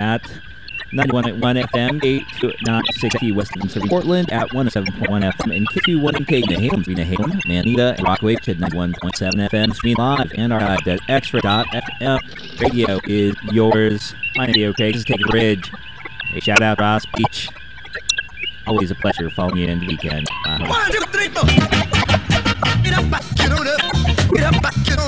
at 91.1 FM, 860 Western Surrey, Portland at 107.1 FM, and K21 in Caden, Rena Halem, Manita, and Rockaway to 91.7 FM, stream live, and our at XRAY.fm radio is yours. My name is okay, this is Take a Bridge. A shout out Ross Beach. Always a pleasure following you in the weekend. Bye. One, two, three, four. Get up, get on up.